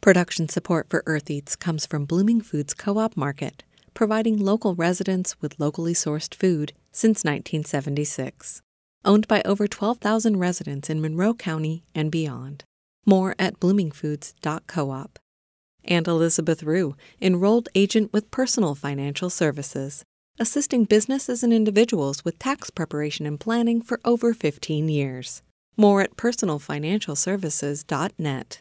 Production support for Earth Eats comes from Blooming Foods Co op Market, providing local residents with locally sourced food since 1976. Owned by over 12,000 residents in Monroe County and beyond. More at bloomingfoods.coop. And Elizabeth Rue, enrolled agent with Personal Financial Services, assisting businesses and individuals with tax preparation and planning for over 15 years. More at personalfinancialservices.net.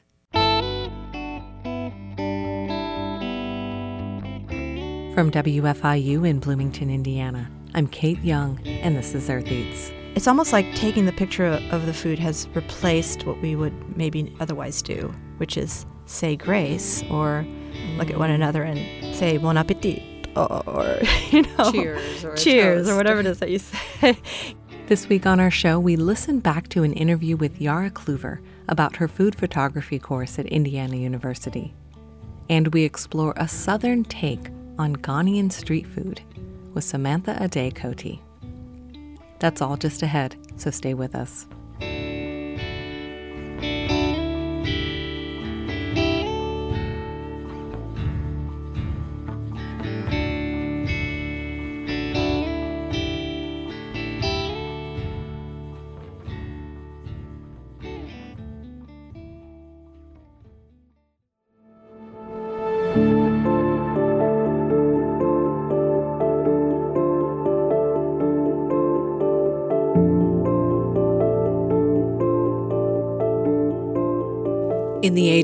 From WFIU in Bloomington, Indiana, I'm Kate Young, and this is Earth Eats. It's almost like taking the picture of the food has replaced what we would maybe otherwise do, which is say grace or look at one mm. another and say bon appetit or you know cheers or cheers or whatever it is that you say. This week on our show, we listen back to an interview with Yara Kluver about her food photography course at Indiana University. And we explore a southern take on Ghanaian street food with Samantha Ade. That's all just ahead, so stay with us.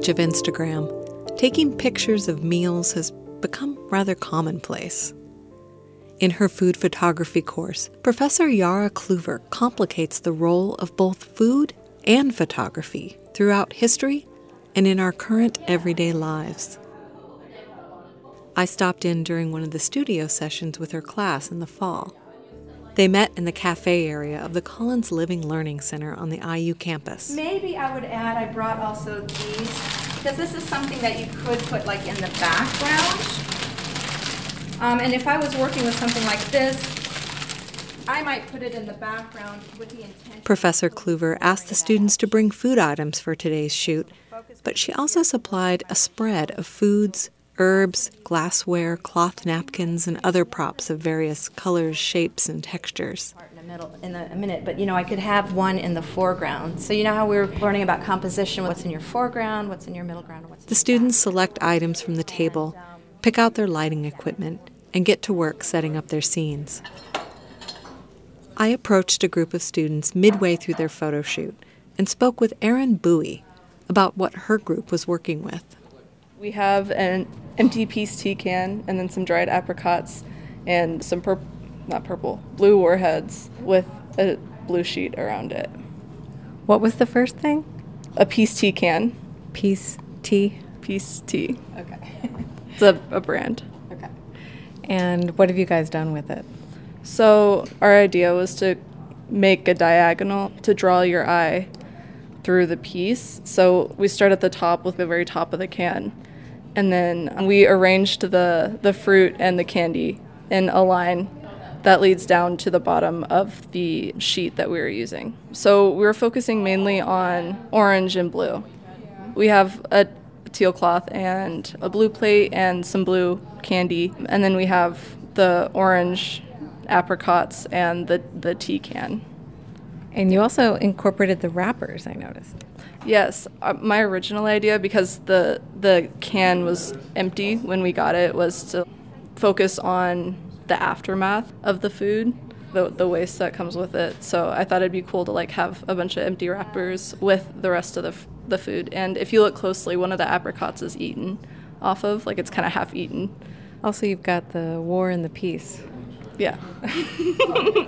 Age of Instagram, taking pictures of meals has become rather commonplace. In her food photography course, Professor Yara Kluver complicates the role of both food and photography throughout history and in our current everyday lives. I stopped in during one of the studio sessions with her class in the fall. They met in the cafe area of the Collins Living Learning Center on the IU campus. Maybe I would add, I brought also these, because this is something that you could put like in the background. Um, and if I was working with something like this, I might put it in the background with the intention. Professor Kluver asked the students to bring food items for today's shoot, but she also supplied a spread of foods, herbs, glassware, cloth napkins, and other props of various colors, shapes, and textures. In the middle, in a minute, but you know, I could have one in the foreground. So you know how we were learning about composition, what's in your foreground, what's in your middle ground, what's in The students select items from the table, pick out their lighting equipment, and get to work setting up their scenes. I approached a group of students midway through their photo shoot and spoke with Erin Bowie about what her group was working with. We have an empty peace tea can and then some dried apricots and some purple, not purple, blue warheads with a blue sheet around it. What was the first thing? A peace tea can. Peace tea. Peace tea. Okay. It's a, a brand. okay. And what have you guys done with it? So our idea was to make a diagonal to draw your eye through the piece. So we start at the top with the very top of the can. And then we arranged the, the fruit and the candy in a line that leads down to the bottom of the sheet that we were using. So we were focusing mainly on orange and blue. We have a teal cloth and a blue plate and some blue candy. And then we have the orange apricots and the, the tea can. And you also incorporated the wrappers, I noticed. Yes, uh, my original idea, because the the can was empty when we got it, was to focus on the aftermath of the food, the the waste that comes with it. So I thought it'd be cool to like have a bunch of empty wrappers with the rest of the f- the food. And if you look closely, one of the apricots is eaten off of, like it's kind of half eaten. Also, you've got the war and the peace. Yeah.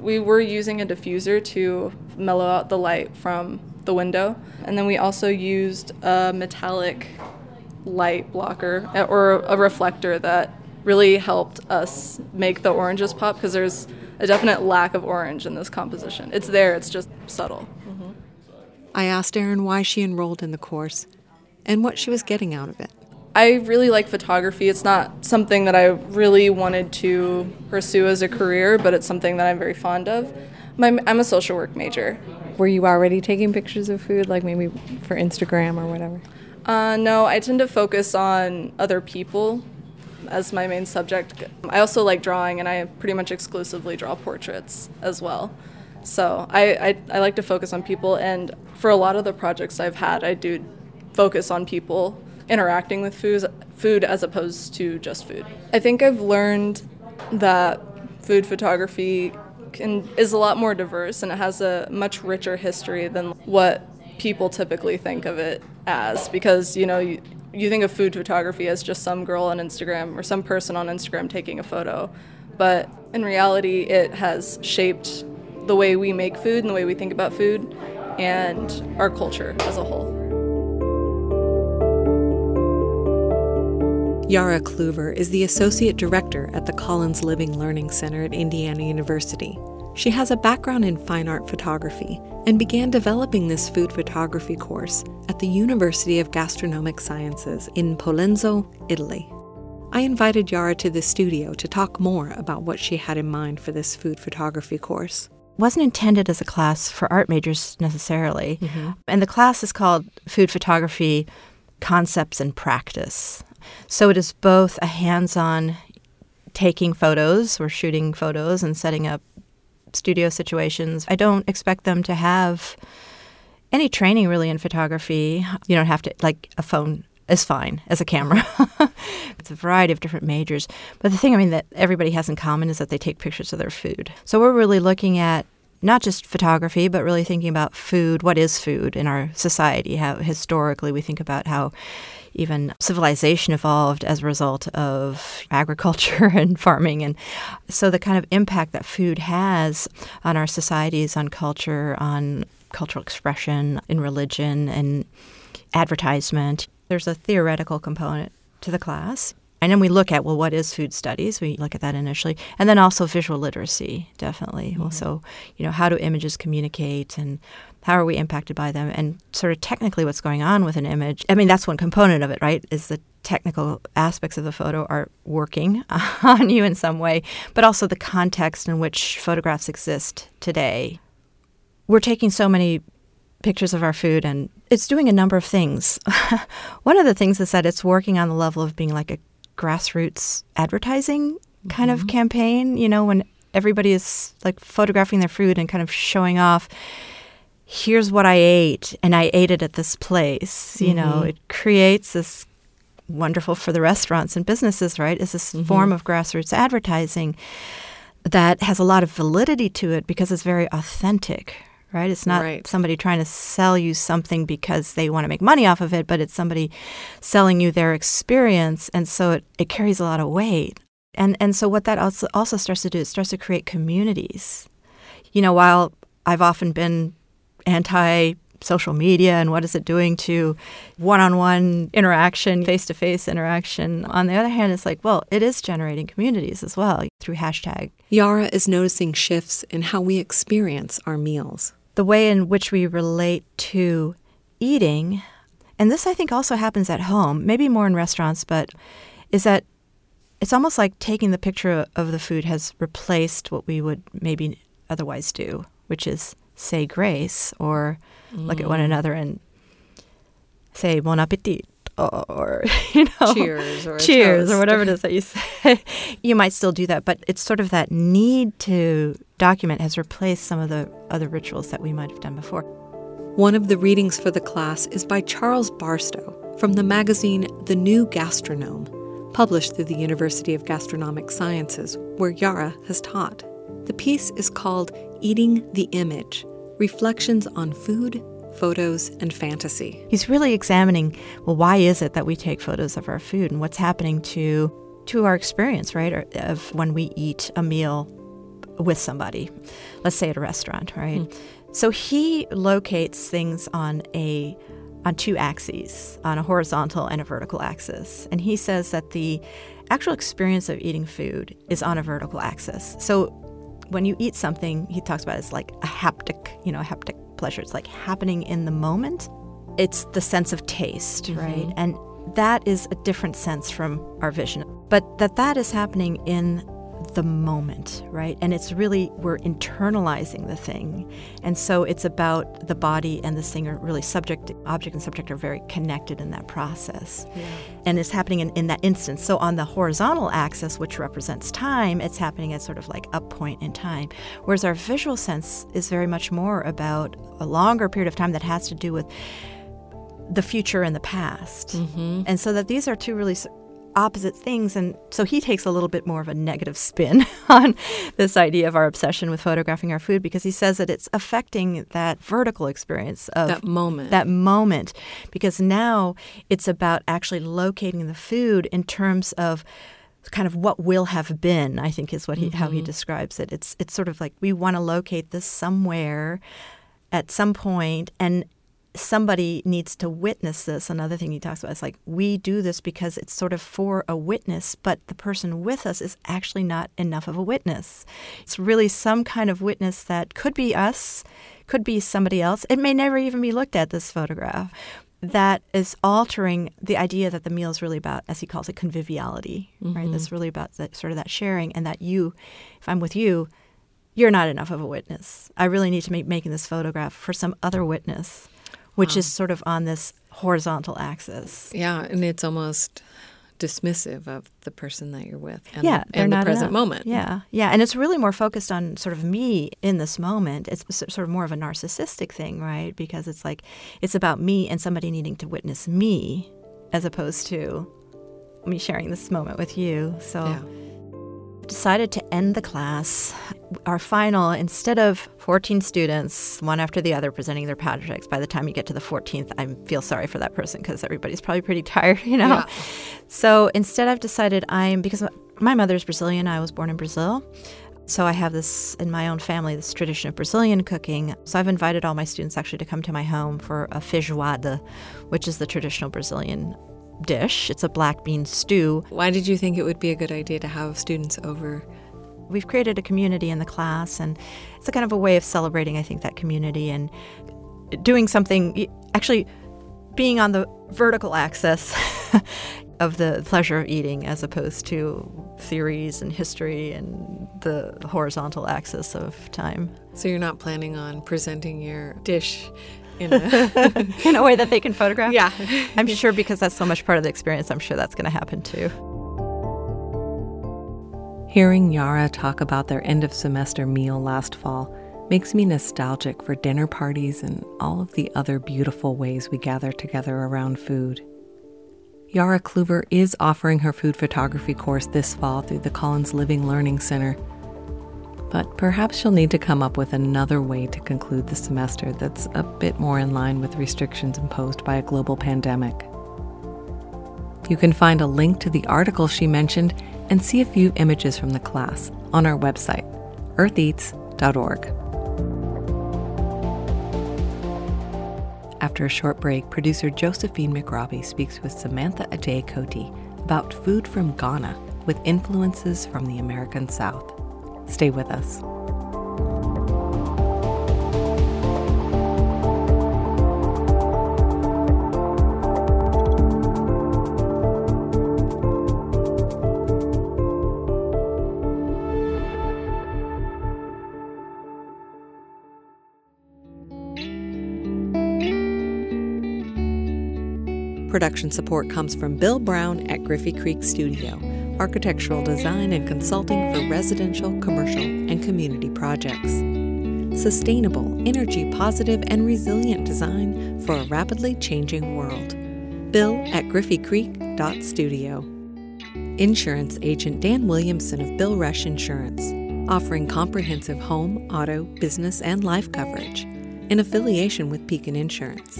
we were using a diffuser to mellow out the light from the window. And then we also used a metallic light blocker uh, or a reflector that really helped us make the oranges pop because there's a definite lack of orange in this composition. It's there, it's just subtle. I asked Erin why she enrolled in the course and what she was getting out of it. I really like photography. It's not something that I really wanted to pursue as a career, but it's something that I'm very fond of. My, I'm a social work major. Were you already taking pictures of food, like maybe for Instagram or whatever? Uh, no, I tend to focus on other people as my main subject. I also like drawing, and I pretty much exclusively draw portraits as well. So I, I, I like to focus on people, and for a lot of the projects I've had, I do focus on people interacting with food, food as opposed to just food. I think I've learned that food photography can, is a lot more diverse and it has a much richer history than what people typically think of it as because you know you, you think of food photography as just some girl on Instagram or some person on Instagram taking a photo but in reality it has shaped the way we make food and the way we think about food and our culture as a whole. Yara Kluver is the Associate Director at the Collins Living Learning Center at Indiana University. She has a background in fine art photography and began developing this food photography course at the University of Gastronomic Sciences in Pollenzo, Italy. I invited Yara to the studio to talk more about what she had in mind for this food photography course. wasn't intended as a class for art majors necessarily. Mm-hmm. And the class is called Food Photography Concepts and Practice. So it is both a hands on taking photos or shooting photos and setting up studio situations. I don't expect them to have any training really in photography. You don't have to, like, a phone is fine as a camera. it's a variety of different majors. But the thing, I mean, that everybody has in common is that they take pictures of their food. So we're really looking at not just photography, but really thinking about food. What is food in our society? How historically we think about how even civilization evolved as a result of agriculture and farming. And so the kind of impact that food has on our societies, on culture, on cultural expression, in religion, and advertisement. There's a theoretical component to the class. And then we look at, well, what is food studies? We look at that initially. And then also visual literacy, definitely. Well, mm-hmm. so, you know, how do images communicate and how are we impacted by them? And sort of technically what's going on with an image. I mean, that's one component of it, right? Is the technical aspects of the photo are working on you in some way, but also the context in which photographs exist today. We're taking so many pictures of our food and it's doing a number of things. One of the things is that it's working on the level of being like a grassroots advertising kind of mm-hmm. campaign, you know, when everybody is like photographing their food and kind of showing off here's what I ate and I ate it at this place. You know, mm-hmm. it creates this wonderful for the restaurants and businesses, right? Is this mm-hmm. form of grassroots advertising that has a lot of validity to it because it's very authentic, right? It's not Right. somebody trying to sell you something because they want to make money off of it, but it's somebody selling you their experience. And so it, it carries a lot of weight. And, and so what that also, also starts to do, it starts to create communities. You know, while I've often been anti social media and what is it doing to one on one interaction, face to face interaction. On the other hand, it's like, well, it is generating communities as well through hashtag. Yara is noticing shifts in how we experience our meals. The way in which we relate to eating, and this I think also happens at home, maybe more in restaurants, but is that it's almost like taking the picture of the food has replaced what we would maybe otherwise do, which is say grace or look at one mm. another and say bon appetit or you know Cheers or cheers or whatever it is that you say. You might still do that but it's sort of that need to document has replaced some of the other rituals that we might have done before. One of the readings for the class is by Charles Barstow from the magazine The New Gastronome, published through the University of Gastronomic Sciences, where Yara has taught. The piece is called Eating the Image Reflections on Food, Photos, and Fantasy. he's really examining well why is it that we take photos of our food and what's happening to to our experience right or, of when we eat a meal with somebody let's say at a restaurant right? Hmm. So he locates things on a on two axes on a horizontal and a vertical axis. And he says that the actual experience of eating food is on a vertical axis. So when you eat something he talks about it's like a haptic you know a haptic pleasure. It's like happening in the moment. It's the sense of taste mm-hmm. right? And that is a different sense from our vision. But that that is happening in the moment, right? And it's really, we're internalizing the thing. And so it's about the body and the singer, really subject, object and subject are very connected in that process. Yeah. And it's happening in, in that instance. So on the horizontal axis, which represents time, it's happening at sort of like a point in time. Whereas our visual sense is very much more about a longer period of time that has to do with the future and the past. Mm-hmm. And so that these are two really opposite things. And so he takes a little bit more of a negative spin on this idea of our obsession with photographing our food because he says that it's affecting that vertical experience of that moment. That moment. Because now it's about actually locating the food in terms of kind of what will have been, I think is what he mm-hmm. how he mm-hmm. describes it. It's it's sort of like we want to locate this somewhere at some point and somebody needs to witness this. Another thing he talks about is like we do this because it's sort of for a witness, but the person with us is actually not enough of a witness. It's really some kind of witness that could be us, could be somebody else. It may never even be looked at this photograph. That is altering the idea that the meal is really about, as he calls it, conviviality, mm-hmm. right? That's really about the, sort of that sharing, and that you, if I'm with you, you're not enough of a witness. I really need to be making this photograph for some other witness which is sort of on this horizontal axis. Yeah, and it's almost dismissive of the person that you're with and, yeah, the, and the present enough. moment. Yeah, yeah. And it's really more focused on sort of me in this moment. It's sort of more of a narcissistic thing, right? Because it's like, it's about me and somebody needing to witness me as opposed to me sharing this moment with you. So. Yeah decided to end the class. Our final, instead of 14 students, one after the other, presenting their projects, by the time you get to the 14th, I feel sorry for that person because everybody's probably pretty tired, you know? Yeah. So instead, I've decided I'm, because my mother's Brazilian, I was born in Brazil. So I have this in my own family, this tradition of Brazilian cooking. So I've invited all my students actually to come to my home for a feijoada, which is the traditional Brazilian dish. It's a black bean stew. Why did you think it would be a good idea to have students over? We've created a community in the class, and it's a kind of a way of celebrating, I think, that community and doing something, actually being on the vertical axis of the pleasure of eating as opposed to theories and history and the horizontal axis of time. So you're not planning on presenting your dish in a, in a way that they can photograph. Yeah. I'm sure because that's so much part of the experience, I'm sure that's going to happen too. Hearing Yara talk about their end of semester meal last fall makes me nostalgic for dinner parties and all of the other beautiful ways we gather together around food. Yara Kluver is offering her food photography course this fall through the Collins Living Learning Center but perhaps she'll need to come up with another way to conclude the semester that's a bit more in line with restrictions imposed by a global pandemic. You can find a link to the article she mentioned and see a few images from the class on our website, eartheats.org. After a short break, producer Josephine McRobbie speaks with Samantha Ade Cote about food from Ghana with influences from the American South. Stay with us. Production support comes from Bill Brown at Griffey Creek Studio architectural design and consulting for residential, commercial, and community projects. Sustainable, energy positive, and resilient design for a rapidly changing world. Bill at griffeycreek.studio. Insurance agent Dan Williamson of Bill Rush Insurance, offering comprehensive home, auto, business, and life coverage in affiliation with Pekin Insurance.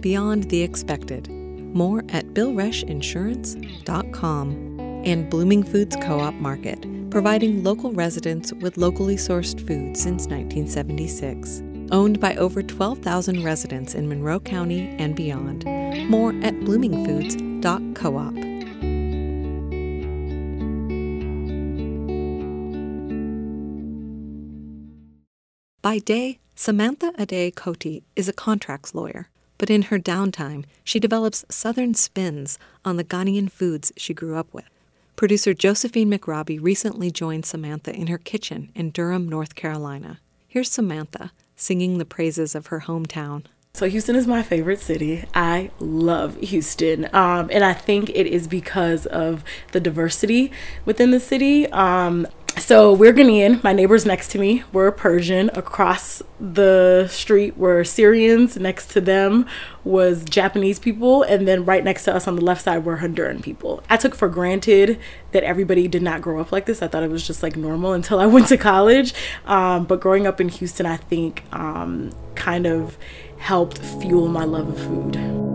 Beyond the expected. More at billrushinsurance.com and Blooming Foods Co op Market, providing local residents with locally sourced food since 1976. Owned by over 12,000 residents in Monroe County and beyond. More at bloomingfoods.coop. By day, Samantha Ade Cote is a contracts lawyer, but in her downtime, she develops Southern spins on the Ghanaian foods she grew up with Producer Josephine McRobbie recently joined Samantha in her kitchen in Durham, North Carolina. Here's Samantha singing the praises of her hometown. So Houston is my favorite city. I love Houston, um, and I think it is because of the diversity within the city. Um, so we're Ghanaian. My neighbors next to me were Persian. Across the street were Syrians. Next to them was Japanese people, and then right next to us on the left side were Honduran people. I took for granted that everybody did not grow up like this. I thought it was just like normal until I went to college. Um, but growing up in Houston, I think um, kind of helped fuel my love of food.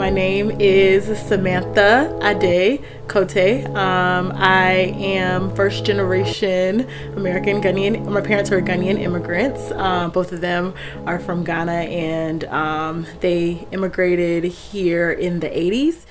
My name is Samantha Ade Kote. Um, I am first generation American Ghanaian. My parents are Ghanaian immigrants. Um, both of them are from Ghana and um, they immigrated here in the 80s.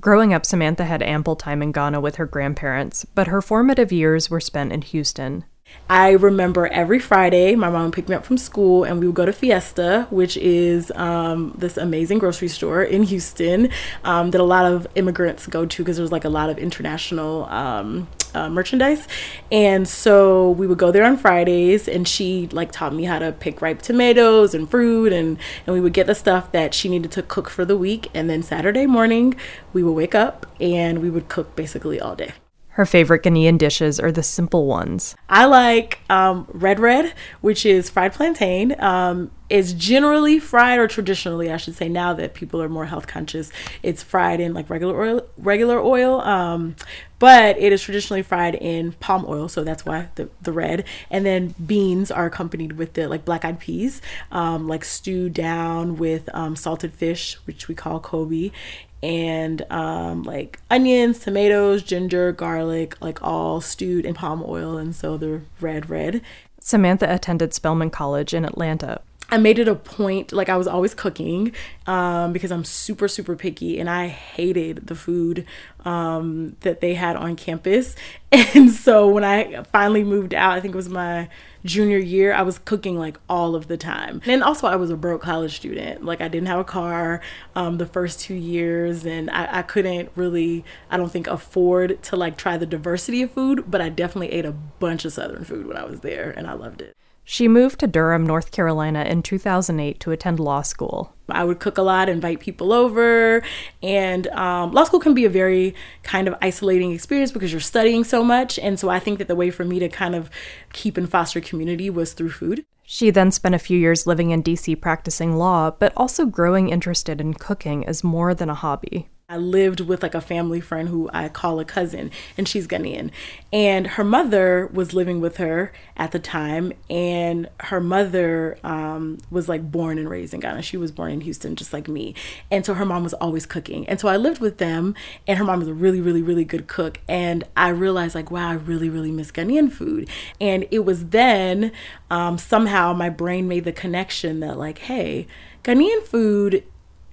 Growing up, Samantha had ample time in Ghana with her grandparents, but her formative years were spent in Houston. I remember every Friday, my mom would pick me up from school and we would go to Fiesta, which is um, this amazing grocery store in Houston um, that a lot of immigrants go to because there's like a lot of international um, uh, merchandise. And so we would go there on Fridays and she like taught me how to pick ripe tomatoes and fruit and, and we would get the stuff that she needed to cook for the week. And then Saturday morning, we would wake up and we would cook basically all day. Her favorite Ghanaian dishes are the simple ones. I like um, red red, which is fried plantain. Um, it's generally fried, or traditionally, I should say, now that people are more health conscious, it's fried in like regular oil. Regular oil, um, but it is traditionally fried in palm oil, so that's why the the red. And then beans are accompanied with the like black eyed peas, um, like stewed down with um, salted fish, which we call koobi, and um, like onions, tomatoes, ginger, garlic, like all stewed in palm oil, and so they're red, red. Samantha attended Spelman College in Atlanta. I made it a point, like I was always cooking um, because I'm super, super picky and I hated the food um, that they had on campus. And so when I finally moved out, I think it was my junior year, I was cooking like all of the time. And also, I was a broke college student. Like, I didn't have a car um, the first two years, and I, I couldn't really, I don't think, afford to like try the diversity of food, but I definitely ate a bunch of Southern food when I was there, and I loved it. She moved to Durham, North Carolina in 2008 to attend law school. I would cook a lot, invite people over, and um, law school can be a very kind of isolating experience because you're studying so much. And so I think that the way for me to kind of keep and foster community was through food. She then spent a few years living in DC practicing law, but also growing interested in cooking as more than a hobby. I lived with like a family friend who I call a cousin, and she's Ghanaian. And her mother was living with her at the time, and her mother um, was like born and raised in Ghana. She was born in Houston, just like me. And so her mom was always cooking. And so I lived with them, and her mom was a really, really, really good cook. And I realized, like, wow, I really, really miss Ghanaian food. And it was then um, somehow my brain made the connection that, like, hey, Ghanaian food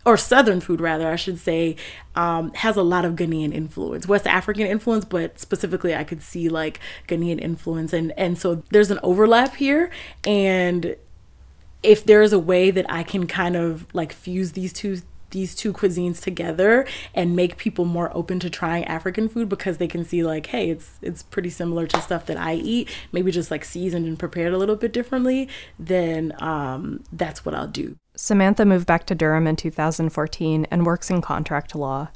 or Southern food rather, I should say, um, has a lot of Ghanaian influence, West African influence, but specifically I could see like Ghanaian influence, and and so there's an overlap here, and if there is a way that I can kind of like fuse these two these two cuisines together and make people more open to trying African food because they can see like hey it's it's pretty similar to stuff that I eat maybe just like seasoned and prepared a little bit differently then um, that's what I'll do Samantha moved back to Durham in 2014 and works in contract law.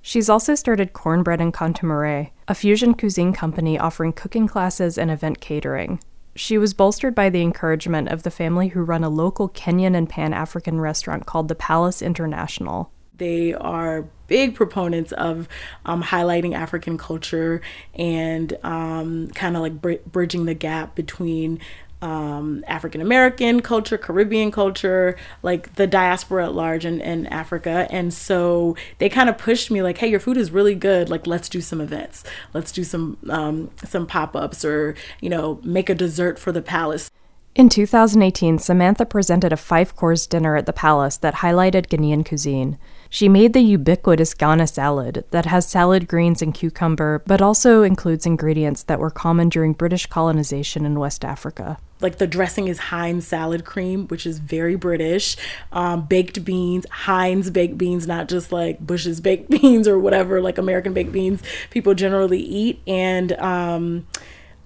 She's also started Cornbread and Kontomire, a fusion cuisine company offering cooking classes and event catering. She was bolstered by the encouragement of the family who run a local Kenyan and Pan African restaurant called the Palace International. They are big proponents of um, highlighting African culture and um, kind of like br- bridging the gap between um, African American culture, Caribbean culture, like the diaspora at large in, in Africa. And so they kind of pushed me like, hey, your food is really good. Like, let's do some events. Let's do some um, some pop ups or, you know, make a dessert for the palace. In 2018, Samantha presented a five course dinner at the palace that highlighted Ghanaian cuisine. She made the ubiquitous Ghana salad that has salad greens and cucumber, but also includes ingredients that were common during British colonization in West Africa. Like the dressing is Heinz salad cream, which is very British. Um, baked beans, Heinz baked beans, not just like Bush's baked beans or whatever, like American baked beans people generally eat, and um,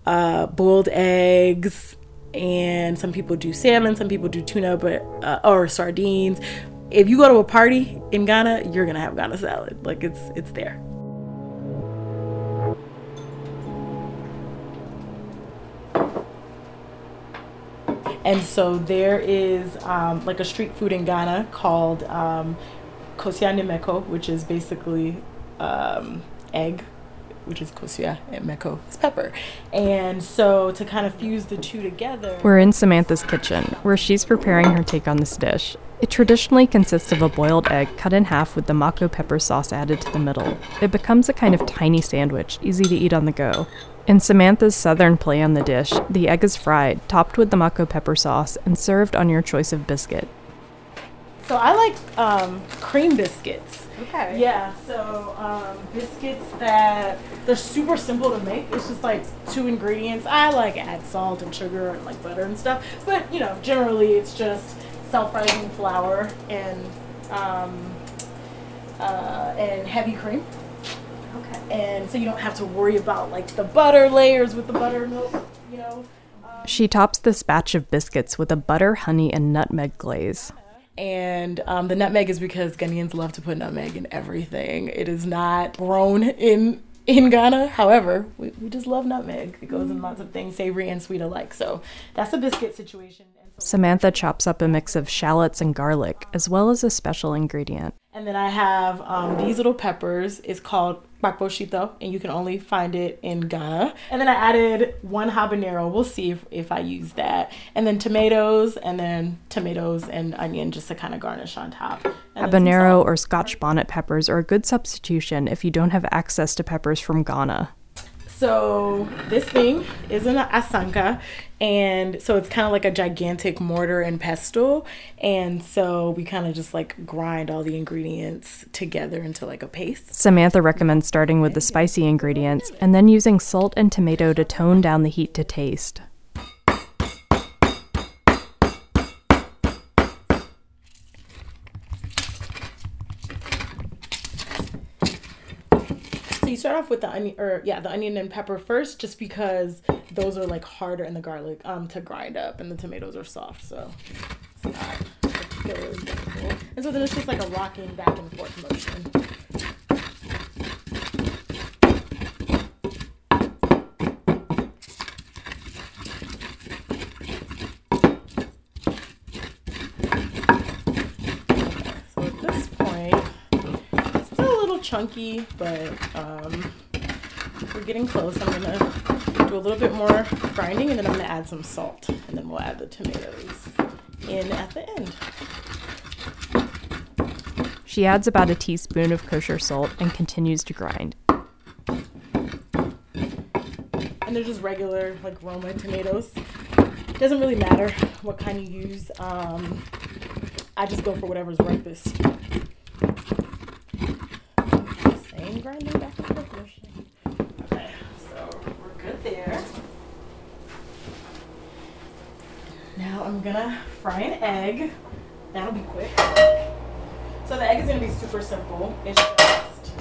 uh, boiled eggs. And some people do salmon, some people do tuna, but uh, or sardines if you go to a party in Ghana, you're gonna have Ghana salad. Like it's it's there. And so there is um, like a street food in Ghana called um, nemeko, which is basically um, egg, which is kosua, and meko is pepper. And so to kind of fuse the two together. We're in Samantha's kitchen, where she's preparing her take on this dish. It traditionally consists of a boiled egg cut in half with the meko pepper sauce added to the middle. It becomes a kind of tiny sandwich, easy to eat on the go. In Samantha's southern play on the dish, the egg is fried, topped with the meko pepper sauce, and served on your choice of biscuit. So I like um, cream biscuits. Okay. Yeah, so um, biscuits that they're super simple to make. It's just like two ingredients. I like add salt and sugar and like butter and stuff, but you know, generally it's just self-rising flour and um, uh, and heavy cream. Okay. And so you don't have to worry about like the butter layers with the buttermilk, you know. She tops this batch of biscuits with a butter, honey, and nutmeg glaze. And um, the nutmeg is because Ghanaians love to put nutmeg in everything. It is not grown in in Ghana. However, we, we just love nutmeg. It goes in lots of things, savory and sweet alike. So that's a biscuit situation. Samantha chops up a mix of shallots and garlic, as well as a special ingredient. And then I have um, these little peppers. It's called kpakpo shito, and you can only find it in Ghana. And then I added one habanero. We'll see if, if I use that. And then tomatoes, and then tomatoes and onion just to kind of garnish on top. And habanero or Scotch bonnet peppers are a good substitution if you don't have access to peppers from Ghana. So this thing is an asanka, and so it's kind of like a gigantic mortar and pestle, and so we kind of just like grind all the ingredients together into like a paste. Samantha recommends starting with the spicy ingredients and then using salt and tomato to tone down the heat to taste. Start off with the onion, or yeah, the onion and pepper first, just because those are like harder in the garlic um to grind up, and the tomatoes are soft, so it's not particularly. And so then it's just like a rocking back and forth motion. So at this point, it's still a little chunky, but um, we're getting close. I'm gonna do a little bit more grinding, and then I'm gonna add some salt, and then we'll add the tomatoes in at the end. She adds about a teaspoon of kosher salt and continues to grind. And they're just regular like Roma tomatoes. It Doesn't really matter what kind you use. Um, I just go for whatever's ripest. Same grinding back and forth motion. Okay, so we're good there. Now I'm gonna fry an egg. That'll be quick. So the egg is gonna be super simple. It's just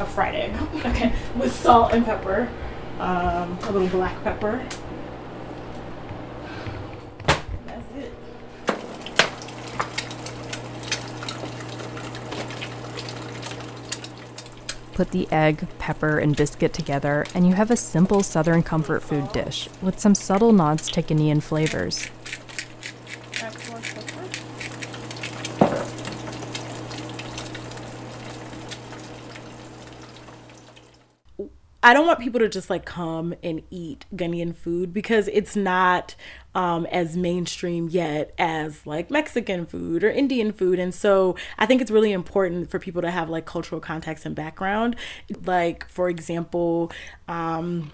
a fried egg. Okay, with salt and pepper, um, a little black pepper. That's it. Put the egg, pepper, and biscuit together, and you have a simple Southern comfort food dish with some subtle nods to Ghanaian flavors. Add more pepper. I don't want people to just like come and eat Ghanaian food because it's not um, as mainstream yet as like Mexican food or Indian food. And so I think it's really important for people to have like cultural context and background. Like, for example, um,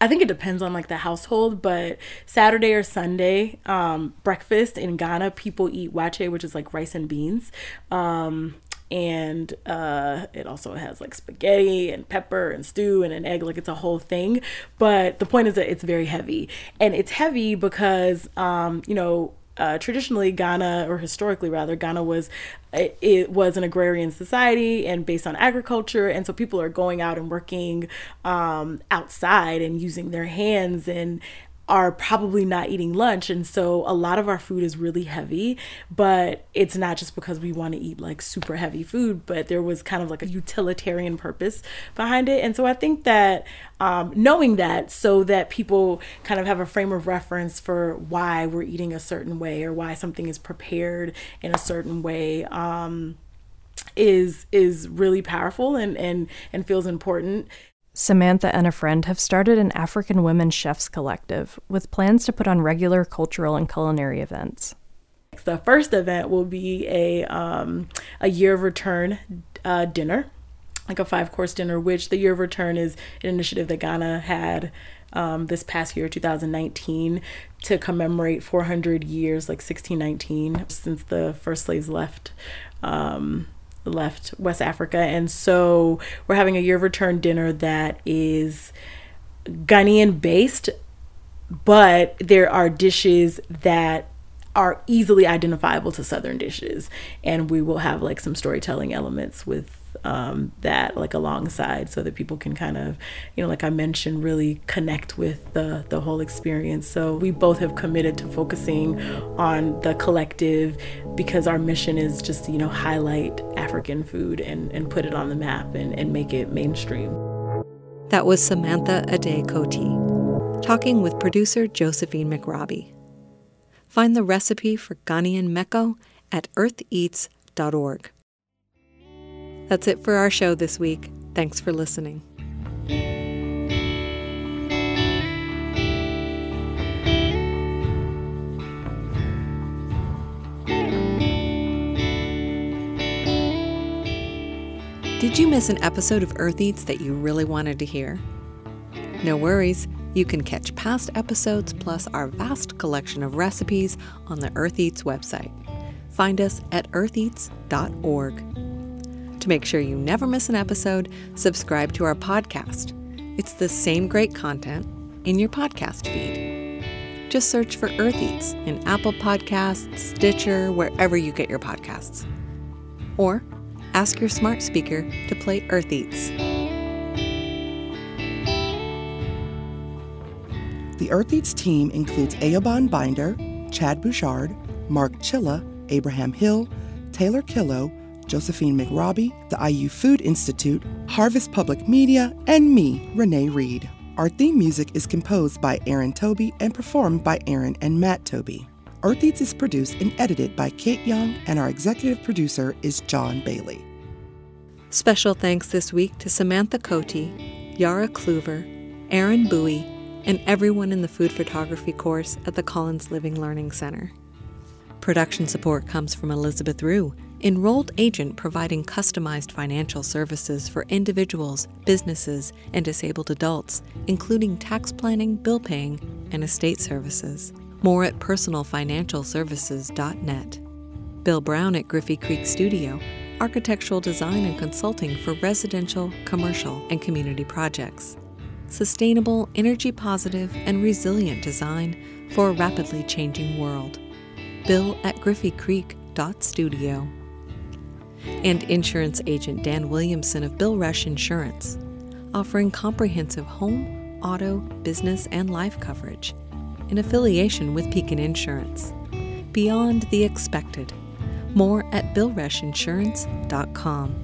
I think it depends on like the household, but Saturday or Sunday um, breakfast in Ghana, people eat waakye, which is like rice and beans. Um, and uh, it also has like spaghetti and pepper and stew and an egg like it's a whole thing. But the point is that it's very heavy. And it's heavy because um, you know uh, traditionally Ghana, or historically rather, Ghana was it, it, was an agrarian society and based on agriculture, and so people are going out and working um, outside and using their hands and are probably not eating lunch and so a lot of our food is really heavy but it's not just because we want to eat like super heavy food but there was kind of like a utilitarian purpose behind it. And so i think that um, knowing that so that people kind of have a frame of reference for why we're eating a certain way or why something is prepared in a certain way um, is is really powerful and and and feels important Samantha and a friend have started an African Women Chefs Collective with plans to put on regular cultural and culinary events. The first event will be a, um, a year of return uh, dinner, like a five course dinner, which the year of return is an initiative that Ghana had um, this past year, 2019, to commemorate 400 years, like 1619, since the first slaves left. Um, left West Africa. And so we're having a year of return dinner that is Ghanaian based, but there are dishes that are easily identifiable to Southern dishes. And we will have like some storytelling elements with um, that like alongside so that people can kind of you know like i mentioned really connect with the the whole experience. So we both have committed to focusing on the collective because our mission is just you know highlight african food and and put it on the map and, and make it mainstream. That was samantha ade koti talking with producer josephine mcrobbie. Find the recipe for ghanaian meko at eartheats.org that's it for our show this week. Thanks for listening. Did you miss an episode of Earth Eats that you really wanted to hear? No worries, you can catch past episodes plus our vast collection of recipes on the Earth Eats website. Find us at eartheats.org. To make sure you never miss an episode, subscribe to our podcast. It's the same great content in your podcast feed. Just search for Earth Eats in Apple Podcasts, Stitcher, wherever you get your podcasts. Or ask your smart speaker to play Earth Eats. The Earth Eats team includes Aoban Binder, Chad Bouchard, Mark Chilla, Abraham Hill, Taylor Killo, Josephine McRobbie, the IU Food Institute, Harvest Public Media, and me, Renee Reed. Our theme music is composed by Aaron Toby and performed by Aaron and Matt Toby. Earth Eats is produced and edited by Kate Young, and our executive producer is John Bailey. Special thanks this week to Samantha Cote, Yara Kluver, Aaron Bowie, and everyone in the food photography course at the Collins Living Learning Center. Production support comes from Elizabeth Rue enrolled agent providing customized financial services for individuals, businesses, and disabled adults, including tax planning, bill paying, and estate services. More at personalfinancialservices.net. Bill Brown at Griffey Creek Studio, architectural design and consulting for residential, commercial, and community projects. Sustainable, energy positive, and resilient design for a rapidly changing world. Bill at griffeycreek.studio and insurance agent Dan Williamson of Bill Rush Insurance, offering comprehensive home, auto, business, and life coverage in affiliation with Pekin Insurance. Beyond the expected. More at BillRushInsurance.com.